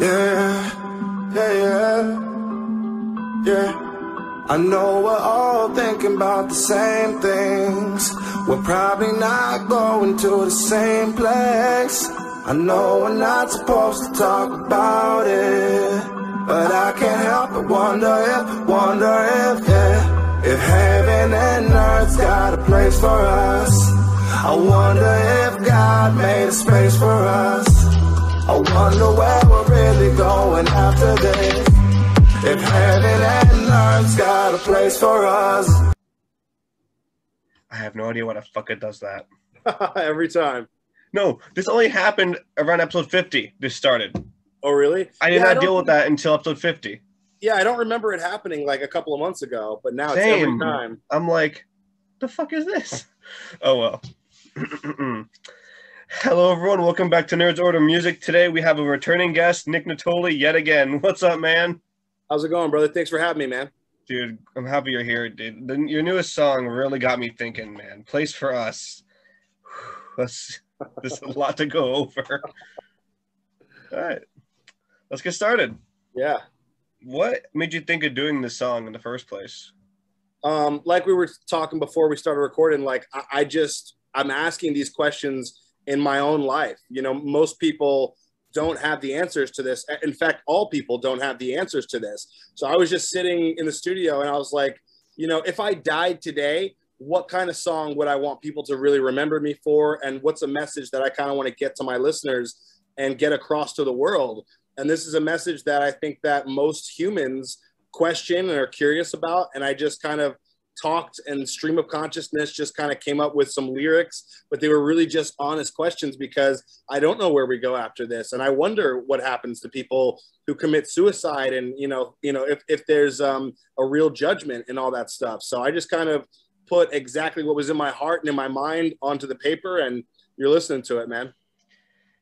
Yeah, yeah, yeah, yeah. I know we're all thinking about the same things. We're probably not going to the same place. I know we're not supposed to talk about it. But I can't help but wonder if, wonder if, yeah. If heaven and earth's got a place for us. I wonder if God made a space for us. I wonder where really going after this. If heaven and earth's got a place for us. I have no idea what the fuck it does that. Every time. No, this only happened around episode 50. This started. Oh, really? I did Yeah, not don't- deal with that until episode 50. Yeah, I don't remember it happening like a couple of months ago, but now it's every Same. time. I'm like, the fuck is this? Oh well. Hello everyone, welcome back to Nerds Order Music. Today we have a returning guest, Nick Natoli, yet again. What's up, man? How's it going, brother? Thanks for having me, man. Dude, I'm happy you're here, dude. The, your newest song really got me thinking, man. Place for us. That's there's a lot to go over. All right, let's get started. Yeah. What made you think of doing this song in the first place? Um, like we were talking before we started recording, like I, I just I'm asking these questions in my own life. You know, most people don't have the answers to this. In fact, all people don't have the answers to this. So I was just sitting in the studio and I was like, you know, if I died today, what kind of song would I want people to really remember me for? And what's a message that I kind of want to get to my listeners and get across to the world? And this is a message that I think that most humans question and are curious about. And I just kind of talked and stream of consciousness just kind of came up with some lyrics, but they were really just honest questions because I don't know where we go after this. And I wonder what happens to people who commit suicide and, you know, you know, if, if there's um, a real judgment and all that stuff. So I just kind of put exactly what was in my heart and in my mind onto the paper and you're listening to it, man.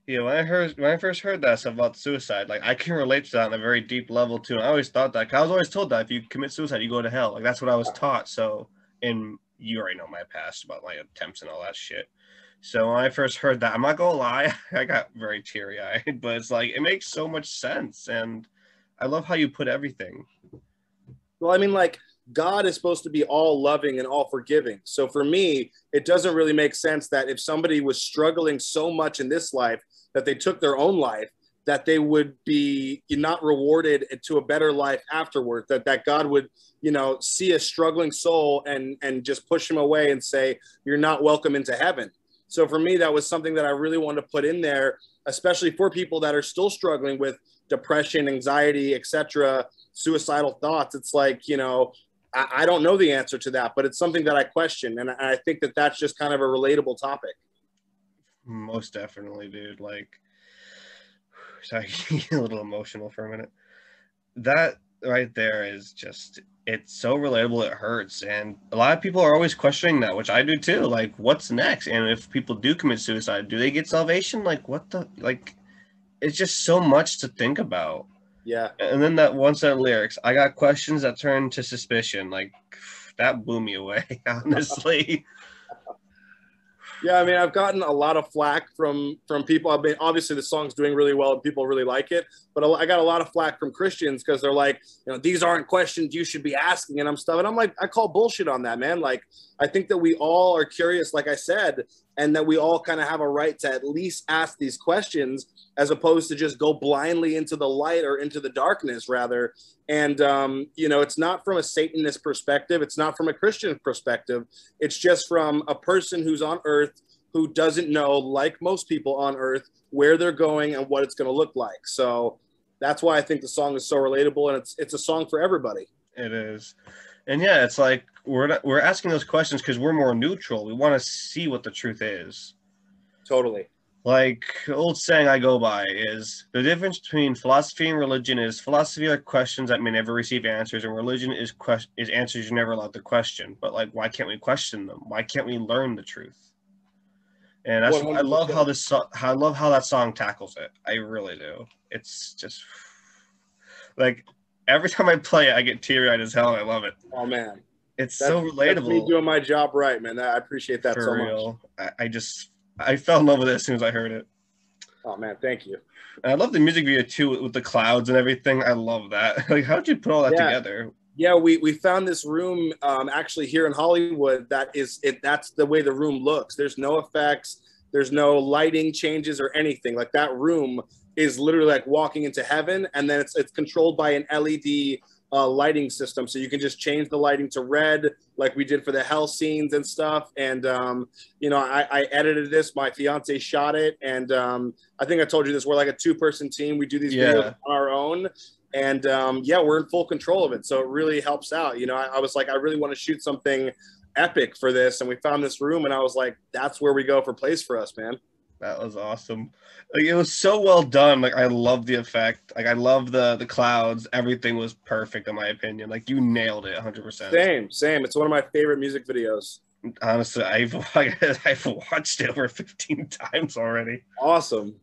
Yeah, when I heard when I first heard that stuff about suicide, like I can relate to that on a very deep level too. And I always thought that I was always told that if you commit suicide, you go to hell. Like that's what I was taught. So, and you already know my past about my attempts and all that shit. So when I first heard that, I'm not gonna lie, I got very teary eyed. But it's like it makes so much sense, and I love how you put everything. Well, I mean, like God is supposed to be all loving and all forgiving. So for me, it doesn't really make sense that if somebody was struggling so much in this life that they took their own life, that they would be not rewarded to a better life afterward. That that God would, you know, see a struggling soul and and just push him away and say, "You're not welcome into heaven." So for me, that was something that I really wanted to put in there, especially for people that are still struggling with depression, anxiety, etc., suicidal thoughts. It's like, you know, I, I don't know the answer to that, but it's something that I question, and I think that that's just kind of a relatable topic. Most definitely, dude. Like, sorry, a little emotional for a minute. That right there is just, it's so relatable, it hurts. And a lot of people are always questioning that, which I do too. Like, what's next? And if people do commit suicide, do they get salvation? Like, what the, like, it's just so much to think about. Yeah, And then that one set of lyrics, I got questions that turn to suspicion. Like, that blew me away, honestly. Yeah. I mean, I've gotten a lot of flack from from people. I've been obviously the song's doing really well and people really like it, but I got a lot of flack from Christians because they're like, you know, these aren't questions you should be asking, and I'm stuff. And I'm like, I call bullshit on that, man. Like, I think that we all are curious, like I said, and that we all kind of have a right to at least ask these questions as opposed to just go blindly into the light or into the darkness rather. And um, you know it's not from a satanist perspective. It's not from a christian perspective. It's just from a person who's on earth who doesn't know like most people on earth where they're going and what it's going to look like. So that's why i think the song is so relatable and it's it's a song for everybody. It is, and yeah, it's like we're not, we're asking those questions because we're more neutral. We want to see what the truth is. totally Like old saying I go by is the difference between philosophy and religion is philosophy are questions that may never receive answers, and religion is quest- is answers you're never allowed to question. But like, why can't we question them? Why can't we learn the truth? And that's I love how this so- how I love how that song tackles it. I really do. It's just like every time I play it, I get teary eyed as hell. I love it. oh man It's so That's- that's me relatable. doing my job right man i appreciate that for so much real. I, I just I fell in love with it as soon as I heard it. Oh man, thank you. And I love the music video too with the clouds and everything. I love that. like, how did you put all that Yeah. together? Yeah, we we found this room um, actually here in Hollywood. That is it. That's the way the room looks. There's no effects. There's no lighting changes or anything. Like that room is literally like walking into heaven, and then it's it's controlled by an LED uh, lighting system. So you can just change the lighting to red, like we did for the hell scenes and stuff. And um, you know, I, I edited this. My fiance shot it, and um, I think I told you this. We're like a two person team. We do these Yeah. videos on our own and um, yeah, we're in full control of it. So it really helps out. You know, I, I was like, I really want to shoot something epic for this, and we found this room, and I was like, that's where we go for place for us, man. That was awesome. Like it was so well done. Like I love the effect. Like I love the the clouds. Everything was perfect in my opinion. Like you nailed it 100%. Same, same. It's one of my favorite music videos. Honestly, I've I've watched it over 15 times already. Awesome.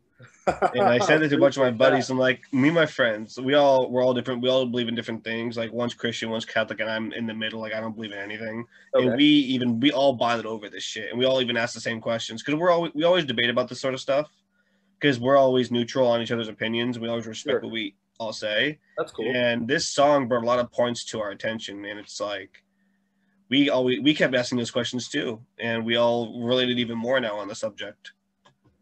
And I sent it to a bunch of my buddies. I'm like, me and my friends, we all we're all different. We all believe in different things. Like one's Christian, one's Catholic, and I'm in the middle. Like I don't believe in anything. Okay. And we even we all bonded over this shit, and we all even ask the same questions because we're all we always debate about this sort of stuff because we're always neutral on each other's opinions. We always respect Sure. what we all say. That's cool. And this song brought a lot of points to our attention, and it's like we always we kept asking those questions too, and we all related even more now on the subject.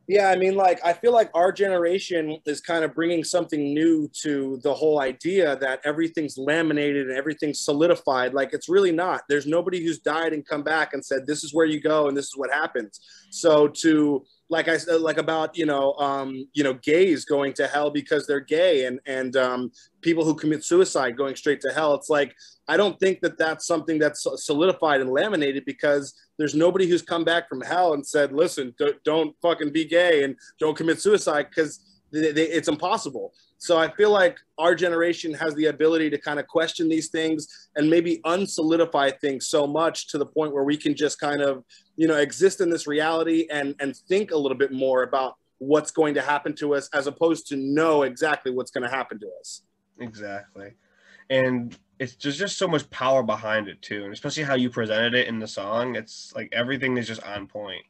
Yeah, I mean, like, I feel like our generation is kind of bringing something new to the whole idea that everything's laminated and everything's solidified. Like, it's really not. There's nobody who's died and come back and said, this is where you go and this is what happens. So, to, like I said, like about, you know, um, you know, gays going to hell because they're gay and, and um, people who commit suicide going straight to hell. It's like, I don't think that that's something that's solidified and laminated because there's nobody who's come back from hell and said, listen, don't, don't fucking be gay and don't commit suicide because it's impossible. So I feel like our generation has the ability to kind of question these things and maybe unsolidify things so much to the point where we can just kind of, you know, exist in this reality and, and think a little bit more about what's going to happen to us as opposed to know exactly what's going to happen to us. Exactly. And it's there's just so much power behind it too. And especially how you presented it in the song. It's like everything is just on point.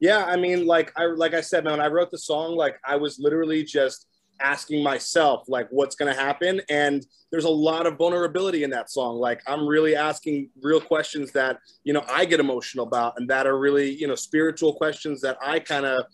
Yeah, I mean, like I like I said, man, when I wrote the song, like I was literally just asking myself, like, what's gonna happen? And there's a lot of vulnerability in that song. Like I'm really asking real questions that you know I get emotional about, and that are really you know spiritual questions that I kind of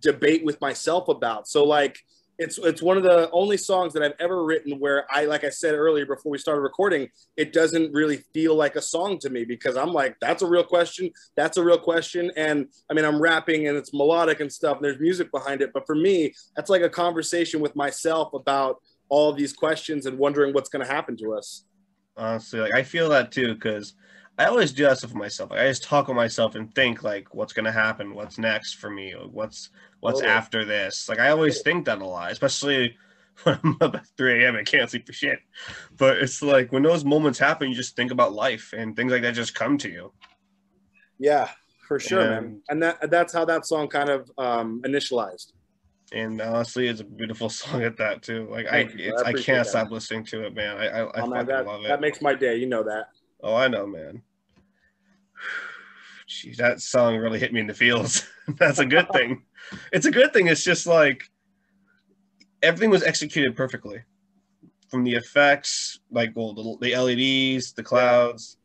debate with myself about. So like it's it's one of the only songs that I've ever written where I like I said earlier before we started recording, it doesn't really feel like a song to me because I'm like that's a real question, that's a real question and I mean I'm rapping and it's melodic and stuff and there's music behind it, but for me that's like a conversation with myself about all these questions and wondering what's going to happen to us. Honestly, like I feel that too because I always do that stuff with myself. Like, I just talk with myself and think like, what's gonna happen? What's next for me? What's what's Totally. after this? Like I always think that a lot, especially when I'm up at 3 a.m. I can't sleep for shit. But it's like when those moments happen, you just think about life and things like that just come to you. Yeah, for sure, man. And- And that that's how that song kind of um, initialized. And honestly, it's a beautiful song at that too. Like I, Thank it's, I I, can't that. stop listening to it, man. I, I, I Oh, man, that, love it. that makes my day. You know that. Oh, I know, man. Jeez, that song really hit me in the feels. That's a good thing. It's a good thing. It's just like everything was executed perfectly, from the effects, like well, the, the LEDs, the clouds,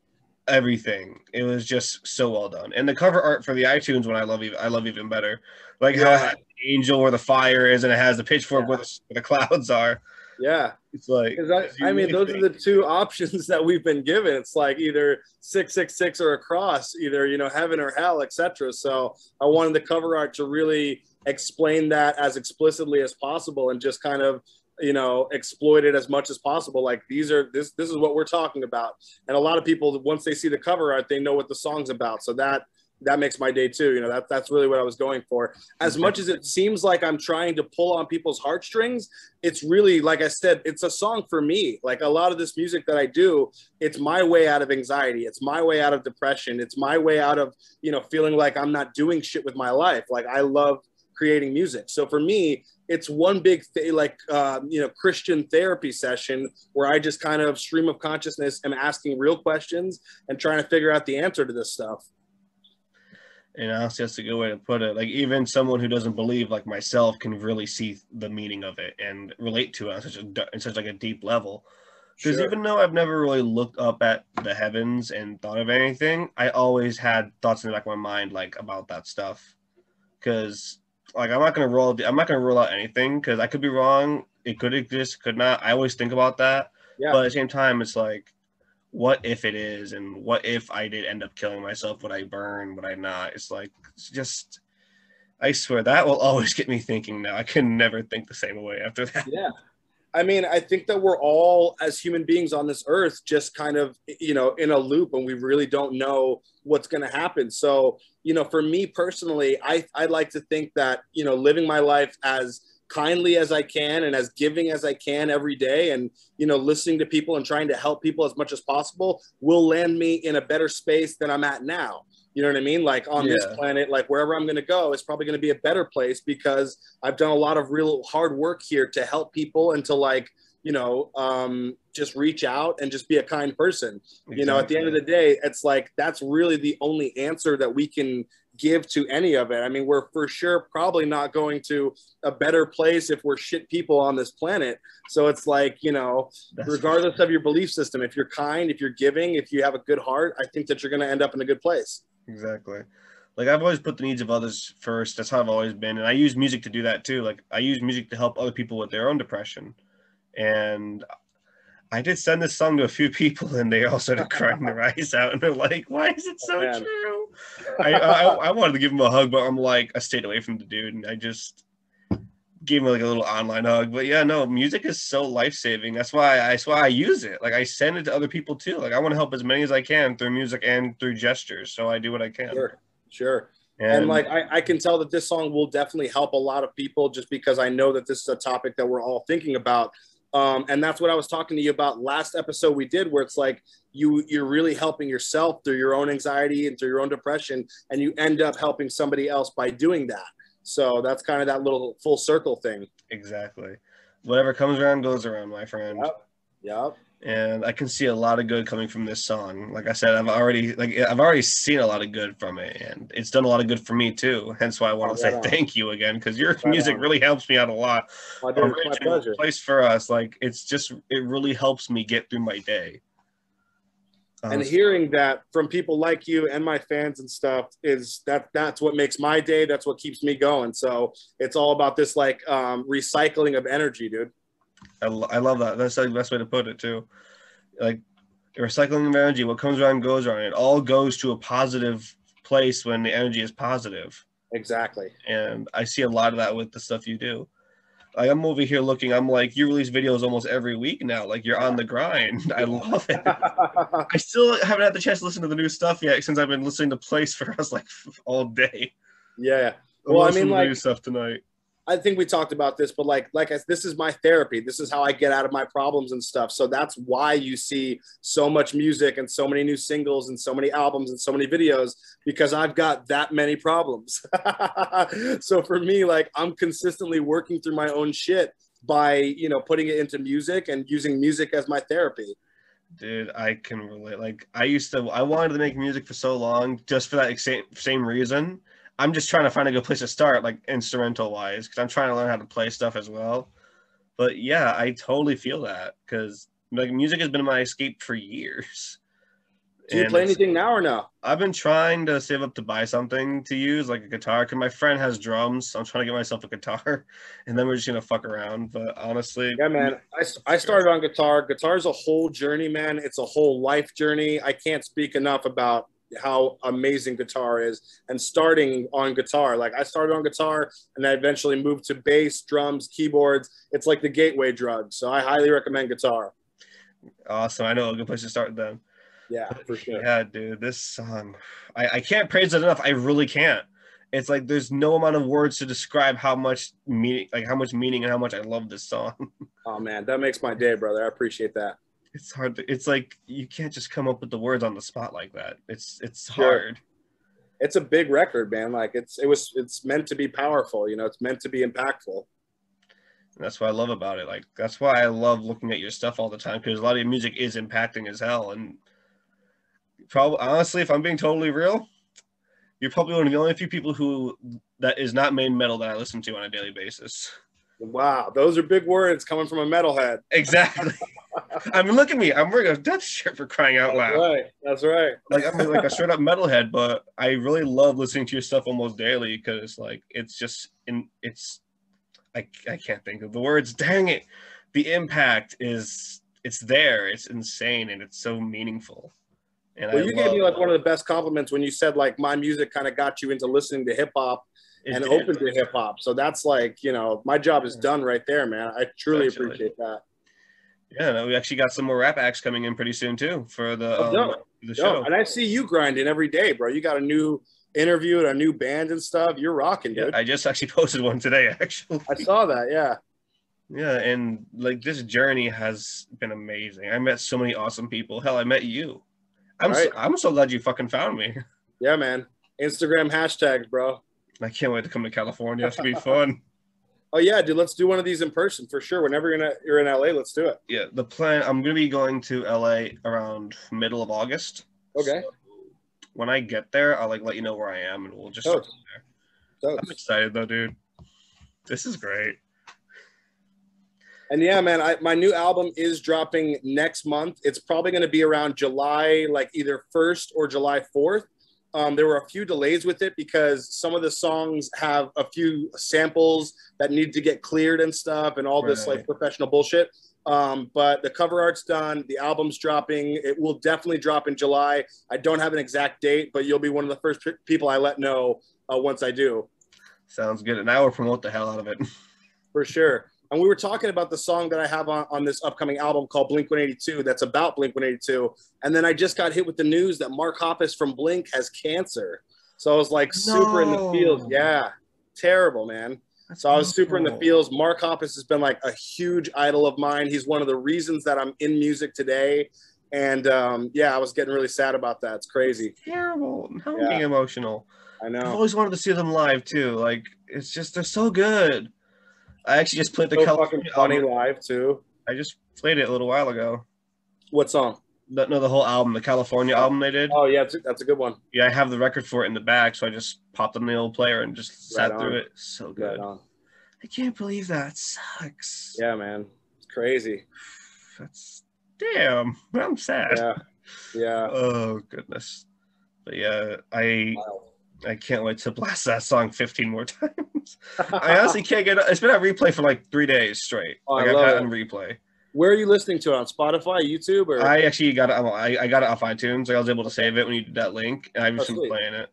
everything. It was just so well done. And the cover art for the iTunes one, I love even. I love even better. Like how it Yeah. has the angel where the fire is, and it has the pitchfork Yeah. where, the, where the clouds are. Yeah. It's like, I, I mean, those are the two options that we've been given. It's like either six six six or a cross, either you know heaven or hell, etc. So I wanted the cover art to really explain that as explicitly as possible and just kind of you know exploit it as much as possible. Like these are this this is what we're talking about, and a lot of people once they see the cover art, they know what the song's about. So that that makes my day too. You know that that's really what I was going for. As much as it seems like I'm trying to pull on people's heartstrings, it's really like I said, it's a song for me. Like a lot of this music that I do, it's my way out of anxiety. It's my way out of depression. It's my way out of you know feeling like I'm not doing shit with my life. Like I love creating music. So for me, it's one big th- like uh, you know Christian therapy session where I just kind of stream of consciousness am asking real questions and trying to figure out the answer to this stuff. And I honestly, that's a good way to put it. Like even someone who doesn't believe, like myself, can really see the meaning of it and relate to it on such a in such like a deep level. Because Sure. even though I've never really looked up at the heavens and thought of anything, I always had thoughts in the back of my mind like about that stuff. Because like I'm not gonna roll, I'm not gonna rule out anything because I could be wrong. It could exist, could not. I always think about that. Yeah. But at the same time, it's like, what if it is, and what if I did end up killing myself? Would I burn? Would I not? It's like it's just. I swear that will always get me thinking. Now I can never think the same way after that. Yeah. I mean, I think that we're all, as human beings on this earth, just kind of, you know, in a loop and we really don't know what's going to happen. So, you know, for me personally, I, I like to think that, you know, living my life as kindly as I can and as giving as I can every day and, you know, listening to people and trying to help people as much as possible will land me in a better space than I'm at now. You know what I mean? Like on this planet, like wherever I'm going to go, it's probably going to be a better place because I've done a lot of real hard work here to help people and to like, you know, um, just reach out and just be a kind person. You know, at the end of the day, it's like that's really the only answer that we can give to any of it. I mean, we're for sure probably not going to a better place if we're shit people on this planet. So it's like, you know, That's- regardless of your belief system, if you're kind, if you're giving, if you have a good heart, I think that you're going to end up in a good place. Exactly. Like I've always put the needs of others first. That's how I've always been, and I use music to do that too. Like I use music to help other people with their own depression, and I did send this song to a few people, and they all started crying their eyes out, and they're like, "Why is it oh, so Oh, true?" I, I I wanted to give him a hug, but I'm like, I stayed away from the dude, and I just gave him like a little online hug. But yeah, no, music is so life saving. That's why I, that's why I use it. Like I send it to other people too. Like I want to help as many as I can through music and through gestures. So I do what I can. Sure. Sure. and like I, I can tell that this song will definitely help a lot of people just because i know that this is a topic that we're all thinking about um, and that's what i was talking to you about last episode we did where it's like you you're really helping yourself through your own anxiety and through your own depression and you end up helping somebody else by doing that so that's kind of that little full circle thing Exactly. Whatever comes around goes around, my friend. Yep. yep And I can see a lot of good coming from this song. Like I said, I've already like I've already seen a lot of good from it, and it's done a lot of good for me too. Hence why I want to Right say on. thank you again because your Right music on. really helps me out a lot. my, dude, it's my pleasure Place for us, like it's just it really helps me get through my day. and Um, hearing that from people like you and my fans and stuff is that that's what makes my day that's what keeps me going so it's all about this like um, recycling of energy dude I, I love that. That's the best way to put it too. Like recycling of energy, what comes around goes around. It all goes to a positive place when the energy is positive. exactly and I see a lot of that with the stuff you do. Like I'm over here looking, I'm like, you release videos almost every week now. Like you're on the grind. I love it. I still haven't had the chance to listen to the new stuff yet since I've been listening to Place for us like all day. yeah Well, I mean, the new like- stuff tonight. I think we talked about this, but like, like I, this is my therapy. This is how I get out of my problems and stuff. So that's why you see so much music and so many new singles and so many albums and so many videos because I've got that many problems. so for me, like I'm consistently working through my own shit by, you know, putting it into music and using music as my therapy. Dude, I can relate. Like I used to, I wanted to make music for so long, just for that same same reason. I'm just trying to find a good place to start, like instrumental wise, because I'm trying to learn how to play stuff as well. But yeah, I totally feel that because like music has been my escape for years. Do you And play anything now or no? I've been trying to save up to buy something to use, like a guitar, because my friend has drums. So I'm trying to get myself a guitar, and then we're just gonna fuck around. But honestly, Yeah, man. I, I started on guitar. Guitar's a whole journey, man. It's a whole life journey. I can't speak enough about how amazing guitar is and starting on guitar. Like I started on guitar and I eventually moved to bass, drums, keyboards. It's like the gateway drug. So I highly recommend guitar. awesome. I know a good place to start then. Yeah, for sure. Yeah, dude, this song, I, I can't praise it enough. I really can't. It's like there's no amount of words to describe how much meaning, like how much meaning and how much I love this song. Oh man, that makes my day, brother. I appreciate that. It's hard to. It's like you can't just come up with the words on the spot like that. It's it's hard. It's a big record, man. Like it's it was it's meant to be powerful, you know, it's meant to be impactful. That's what I love about it. Like that's why I love looking at your stuff all the time because a lot of your music is impacting as hell. And probably honestly, if I'm being totally real, you're probably one of the only few people who that is not main metal that I listen to on a daily basis. Wow, those are big words coming from a metalhead. Exactly. I mean, look at me. I'm wearing a death shirt for crying out That's loud. right. That's right. Like I'm like a straight up metalhead, but I really love listening to your stuff almost daily because like it's just in it's I I can't think of the words. Dang it. The impact is it's there. It's insane and it's so meaningful. And Well, I you gave me like one of the best compliments when you said like my music kind of got you into listening to hip hop it and did. open to hip hop. So that's like, you know, my job is done right there, man. I truly Actually. appreciate that. Yeah, we actually got some more rap acts coming in pretty soon too for the Oh, um, dope. the show. and I see you grinding every day, bro. You got a new interview and a new band and stuff. You're rocking, Yeah, dude. I just actually posted one today, actually. I saw that. Yeah. Yeah, and like this journey has been amazing. I met so many awesome people. Hell, I met you. I'm Right. so, I'm so glad you fucking found me. Yeah, man. Instagram hashtags, bro. I can't wait to come to California. It's gonna be fun. Oh yeah, dude. Let's do one of these in person for sure. Whenever you're in, you're in LA, let's do it. Yeah, the plan. I'm gonna be going to LA around middle of August. Okay. So when I get there, I'll like let you know where I am, and we'll just. Start there. I'm excited though, dude. This is great. and yeah, man, I, my new album is dropping next month. It's probably going to be around July, like either first or July fourth. Um, there were a few delays with it because some of the songs have a few samples that need to get cleared and stuff, and all this like professional bullshit. Um, but the cover art's done. The album's dropping. It will definitely drop in July. I don't have an exact date, but you'll be one of the first pe- people I let know uh, once I do. Sounds good, and I will promote the hell out of it. For sure. And we were talking about the song that I have on, on this upcoming album called Blink 182 that's about Blink 182. And then I just got hit with the news that Mark Hoppus from Blink has cancer. So I was like super in the field. Yeah. Terrible, man. So I was super in the fields. Mark Hoppus has been like a huge idol of mine. He's one of the reasons that I'm in music today. And um, yeah, I was getting really sad about that. It's crazy. terrible. I'm Yeah. emotional. I know. I've always wanted to see them live too. Like it's just they're so good. I actually just played the So California funny album. live too. I just played it a little while ago. What song? No, no, the whole album, the California album they did. Oh yeah, that's a, that's a good one. Yeah, I have the record for it in the back, so I just popped on the old player and just sat Right through it. So good. on. I can't believe that. Sucks. Yeah, man. It's crazy. That's damn. I'm sad. Yeah. Yeah. Oh goodness. But yeah, I Wow. I can't wait to blast that song 15 more times. I honestly can't get it's been on replay for like three days straight. Oh, I like I've had it. on replay. Where are you listening to it on Spotify, YouTube, or I actually got it. I, I got it off iTunes. I was able to save it when you did that link, and I've oh, just Oh, been sweet. playing it.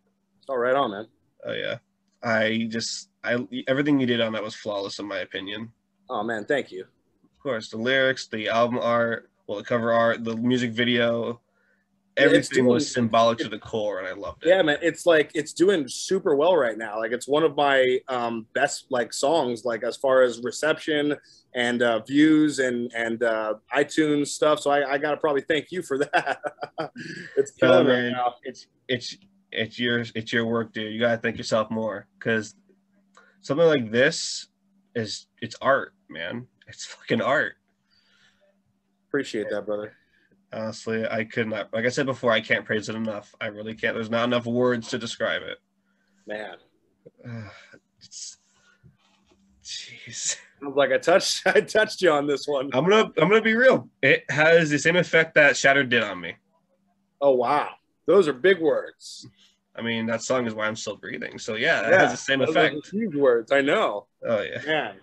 oh, right on, man. Oh yeah, I just I everything you did on that was flawless in my opinion. Oh man, thank you. Of course, the lyrics, the album art, well, the cover art, the music video, Everything was doing- symbolic to the core, and I loved it. Yeah, man, it's like it's doing super well right now. Like it's one of my um, best like songs, like as far as reception and uh, views and and uh, iTunes stuff. So I, I gotta probably thank you for that. it's killing right man, now. it's it's it's your it's your work, dude. You gotta thank yourself more because something like this is it's art, man. It's fucking art. Appreciate that, brother. Honestly, I could not. Like I said before, I can't praise it enough. I really can't. There's not enough words to describe it. Man, jeez. I was like I touched I touched you on this one. I'm gonna I'm gonna be real. It has the same effect that Shattered did on me. Oh wow, those are big words. I mean, that song is why I'm still breathing. So yeah, it Yeah, has the same effect. huge words. I know. Oh yeah, Man,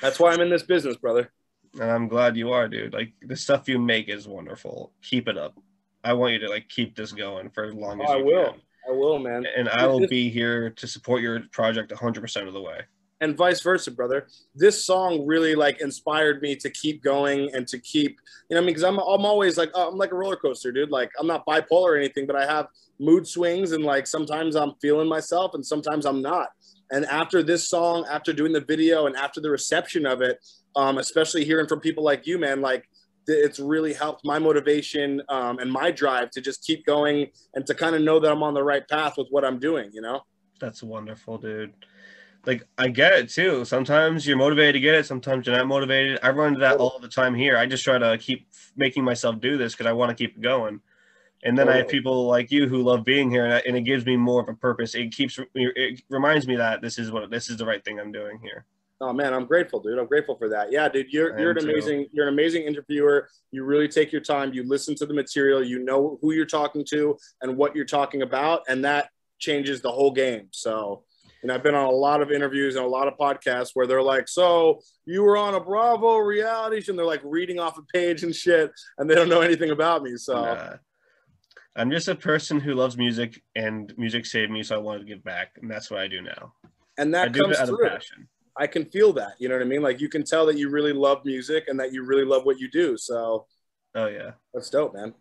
that's why I'm in this business, brother. And I'm glad you are, dude. Like the stuff you make is wonderful. Keep it up. I want you to like keep this going for as long oh, as Oh, I will. can. I will, man. And I will be here to support your project 100% of the way. And vice versa, brother. This song really like inspired me to keep going and to keep, you know, I mean, because I'm I'm always like oh, I'm like a roller coaster, dude. Like I'm not bipolar or anything, but I have mood swings and like sometimes I'm feeling myself and sometimes I'm not. And after this song, after doing the video and after the reception of it, um, especially hearing from people like you, man, like it's really helped my motivation um, and my drive to just keep going and to kind of know that I'm on the right path with what I'm doing, you know? That's wonderful, dude. Like I get it too. Sometimes you're motivated to get it. Sometimes you're not motivated. I run into that all the time here. I just try to keep making myself do this because I want to keep going. And then I have people like you who love being here, and, I, and it gives me more of a purpose. It keeps it reminds me that this is what this is the right thing I'm doing here. Oh man, I'm grateful, dude. I'm grateful for that. Yeah, dude, you're you're an too. amazing you're an amazing interviewer. You really take your time. You listen to the material. You know who you're talking to and what you're talking about, and that changes the whole game. So, and I've been on a lot of interviews and a lot of podcasts where they're like, "So you were on a Bravo reality show," and they're like reading off a page and shit, and they don't know anything about me. So, Nah. I'm just a person who loves music, and music saved me, so I wanted to give back, and that's what I do now. and I that do comes of through. I can feel that. You know what I mean? Like you can tell that you really love music and that you really love what you do. So Oh yeah. that's dope, man.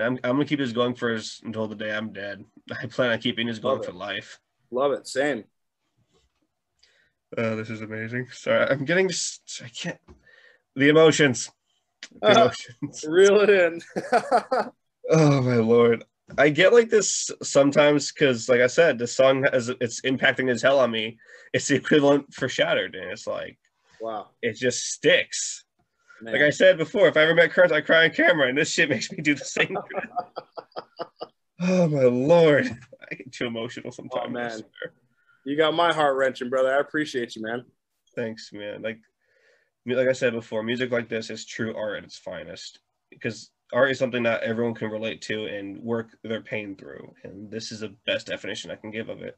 I'm, I'm gonna keep this going for as, until the day I'm dead. I plan on keeping this going Love for it. life. Love it. Same. Oh, this is amazing. Sorry, I'm getting just I can't the emotions. The Uh-huh. emotions. Reel it in. Oh my lord. I get like this sometimes because, like I said, the song has it's impacting as hell on me. It's the equivalent for Shattered, and it's like wow. it just sticks. Man. Like I said before, if I ever met Kurt, I cry on camera, and this shit makes me do the same. oh my lord, I get too emotional sometimes. Oh, man. you got my heart wrenching, brother. I appreciate you, man. Thanks, man. Like, like I said before, music like this is true art at its finest because art is something that everyone can relate to and work their pain through, and this is the best definition I can give of it.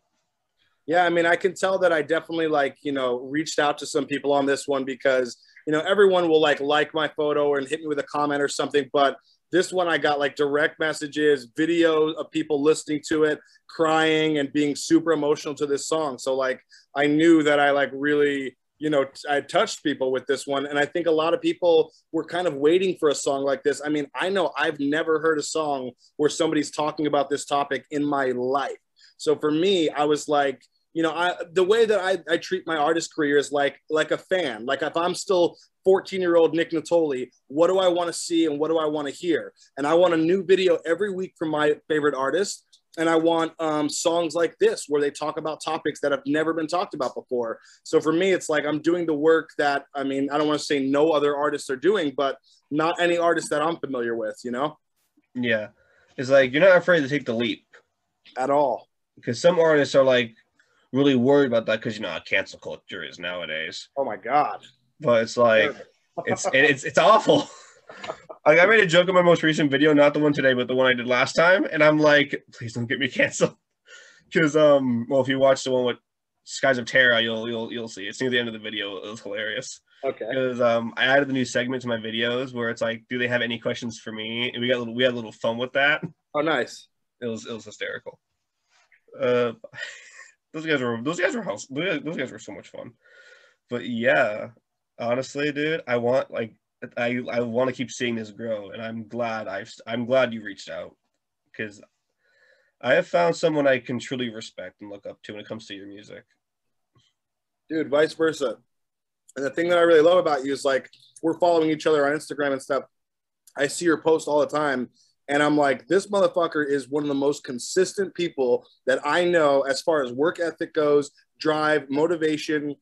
Yeah, I mean, I can tell that I definitely like, you know, reached out to some people on this one because, you know, everyone will like like my photo and hit me with a comment or something, but this one I got like direct messages, video of people listening to it, crying and being super emotional to this song. So like I knew that I like really, you know, I touched people with this one and I think a lot of people were kind of waiting for a song like this. I mean, I know I've never heard a song where somebody's talking about this topic in my life. So for me, I was like, you know, I the way that I, I treat my artist career is like like a fan. Like if I'm still 14 year old Nick Natoli, what do I want to see and what do I want to hear? And I want a new video every week from my favorite artist. And I want um, songs like this where they talk about topics that have never been talked about before. So for me, it's like I'm doing the work that I mean, I don't want to say no other artists are doing, but not any artist that I'm familiar with, you know, Yeah, it's like you're not afraid to take the leap at all. because some artists are like really worried about that because you know how cancel culture is nowadays. Oh my God. But it's like it's it, it's it's awful. Like I made a joke in my most recent video, not the one today, but the one I did last time, and I'm like, please don't get me canceled. Because um, well, if you watch the one with Skies of Terra, you'll you'll you'll see. It's near the end of the video. It was hilarious Okay. because um, I added the new segment to my videos where it's like, do they have any questions for me? And we got a little, we had a little fun with that. Oh, nice. It was it was hysterical. Uh, those guys were those guys were house those guys- were so much fun. But yeah, honestly, dude, I want like I I want to keep seeing this grow, and I'm glad I've I'm glad you reached out because I have found someone I can truly respect and look up to when it comes to your music. dude, vice versa. And the thing that I really love about you is like we're following each other on Instagram and stuff. I see your post all the time, and I'm like, this motherfucker is one of the most consistent people that I know as far as work ethic goes, drive, motivation,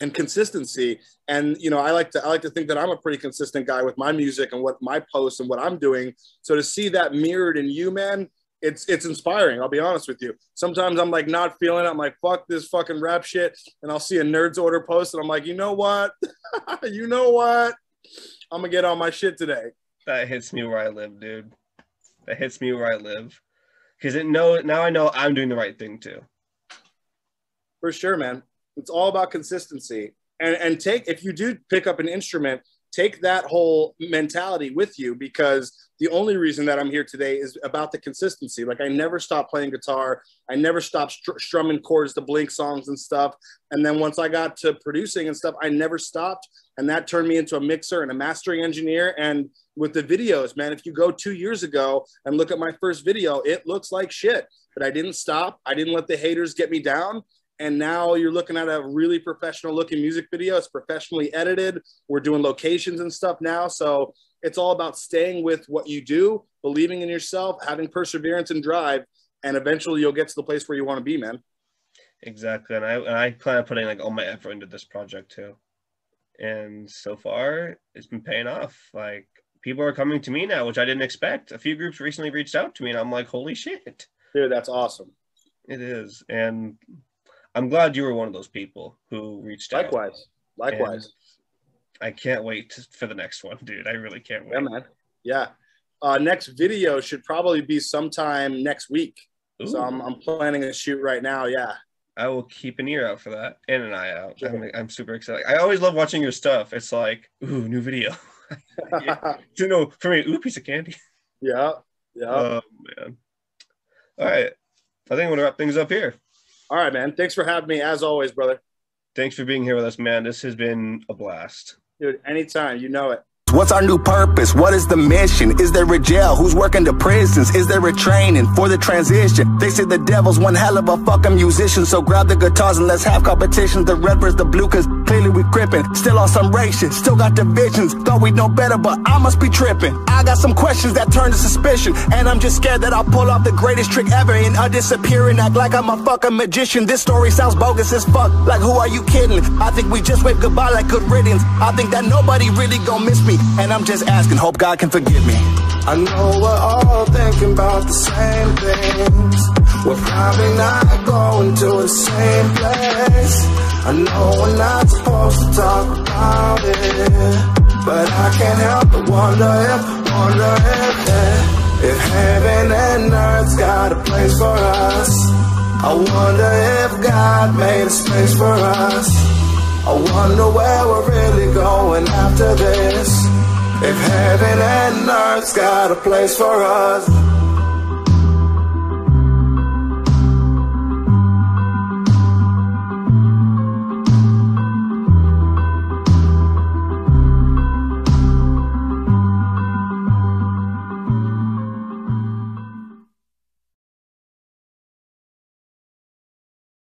and consistency. And you know, I like to I like to think that I'm a pretty consistent guy with my music and what my posts and what I'm doing. So to see that mirrored in you, man, it's it's inspiring. I'll be honest with you. Sometimes I'm like not feeling it. I'm like, fuck this fucking rap shit. And I'll see a nerds order post and I'm like, you know what? you know what? I'm gonna get on my shit today. That hits me where I live, dude. That hits me where I live. Because it know now I know I'm doing the right thing too. For sure, man. It's all about consistency. And and take if you do pick up an instrument, take that whole mentality with you because the only reason that I'm here today is about the consistency. Like I never stopped playing guitar. I never stopped str- strumming chords to Blink songs and stuff. And then once I got to producing and stuff, I never stopped. And that turned me into a mixer and a mastering engineer. And with the videos, man, if you go two years ago and look at my first video, it looks like shit. But I didn't stop. I didn't let the haters get me down. And now you're looking at a really professional looking music video. It's professionally edited. We're doing locations and stuff now. So it's all about staying with what you do, believing in yourself, having perseverance and drive, and eventually you'll get to the place where you want to be, man. Exactly, and I and I plan on putting like all my effort into this project too. And so far, it's been paying off. Like people are coming to me now, which I didn't expect. A few groups recently reached out to me, and I'm like, holy shit. Dude, that's awesome. It is. And I'm glad you were one of those people who reached out. Likewise. Likewise. I can't wait for the next one, dude. I really can't wait. Yeah, man. Yeah. Uh, next video should probably be sometime next week. Ooh. So I'm, I'm planning a shoot right now. Yeah. I will keep an ear out for that and an eye out. Sure. I'm, I'm, super excited. I always love watching your stuff. It's like, ooh, new video. you know, for me, ooh, piece of candy. Yeah. Yeah. Oh, man. All right. I think I'm going to wrap things up here. All right, man. Thanks for having me as always, brother. Thanks for being here with us, man. This has been a blast. Dude, anytime. You know it. What's our new purpose? What is the mission? Is there a jail? Who's working the prisons? Is there a training for the transition? They say the devil's one hell of a fucking musician, so grab the guitars and let's have competition. The red versus the blue, cause clearly we gripping. Still on some shit, still got divisions. Thought we'd know better, but I must be tripping. I got some questions that turn to suspicion, and I'm just scared that I'll pull off the greatest trick ever and I disappear and act like I'm a fucking magician. This story sounds bogus as fuck. Like, who are you kidding? I think we just waved goodbye like good riddance. I think that nobody really gonna miss me. And I'm just asking, hope God can forgive me. I know we're all thinking about the same things. We're probably not going to the same place. I know we're not supposed to talk about it. But I can't help but wonder if, wonder if, eh, if heaven and earth's got a place for us. I wonder if God made a space for us. I wonder where we're really going after this. If heaven and earth's got a place for us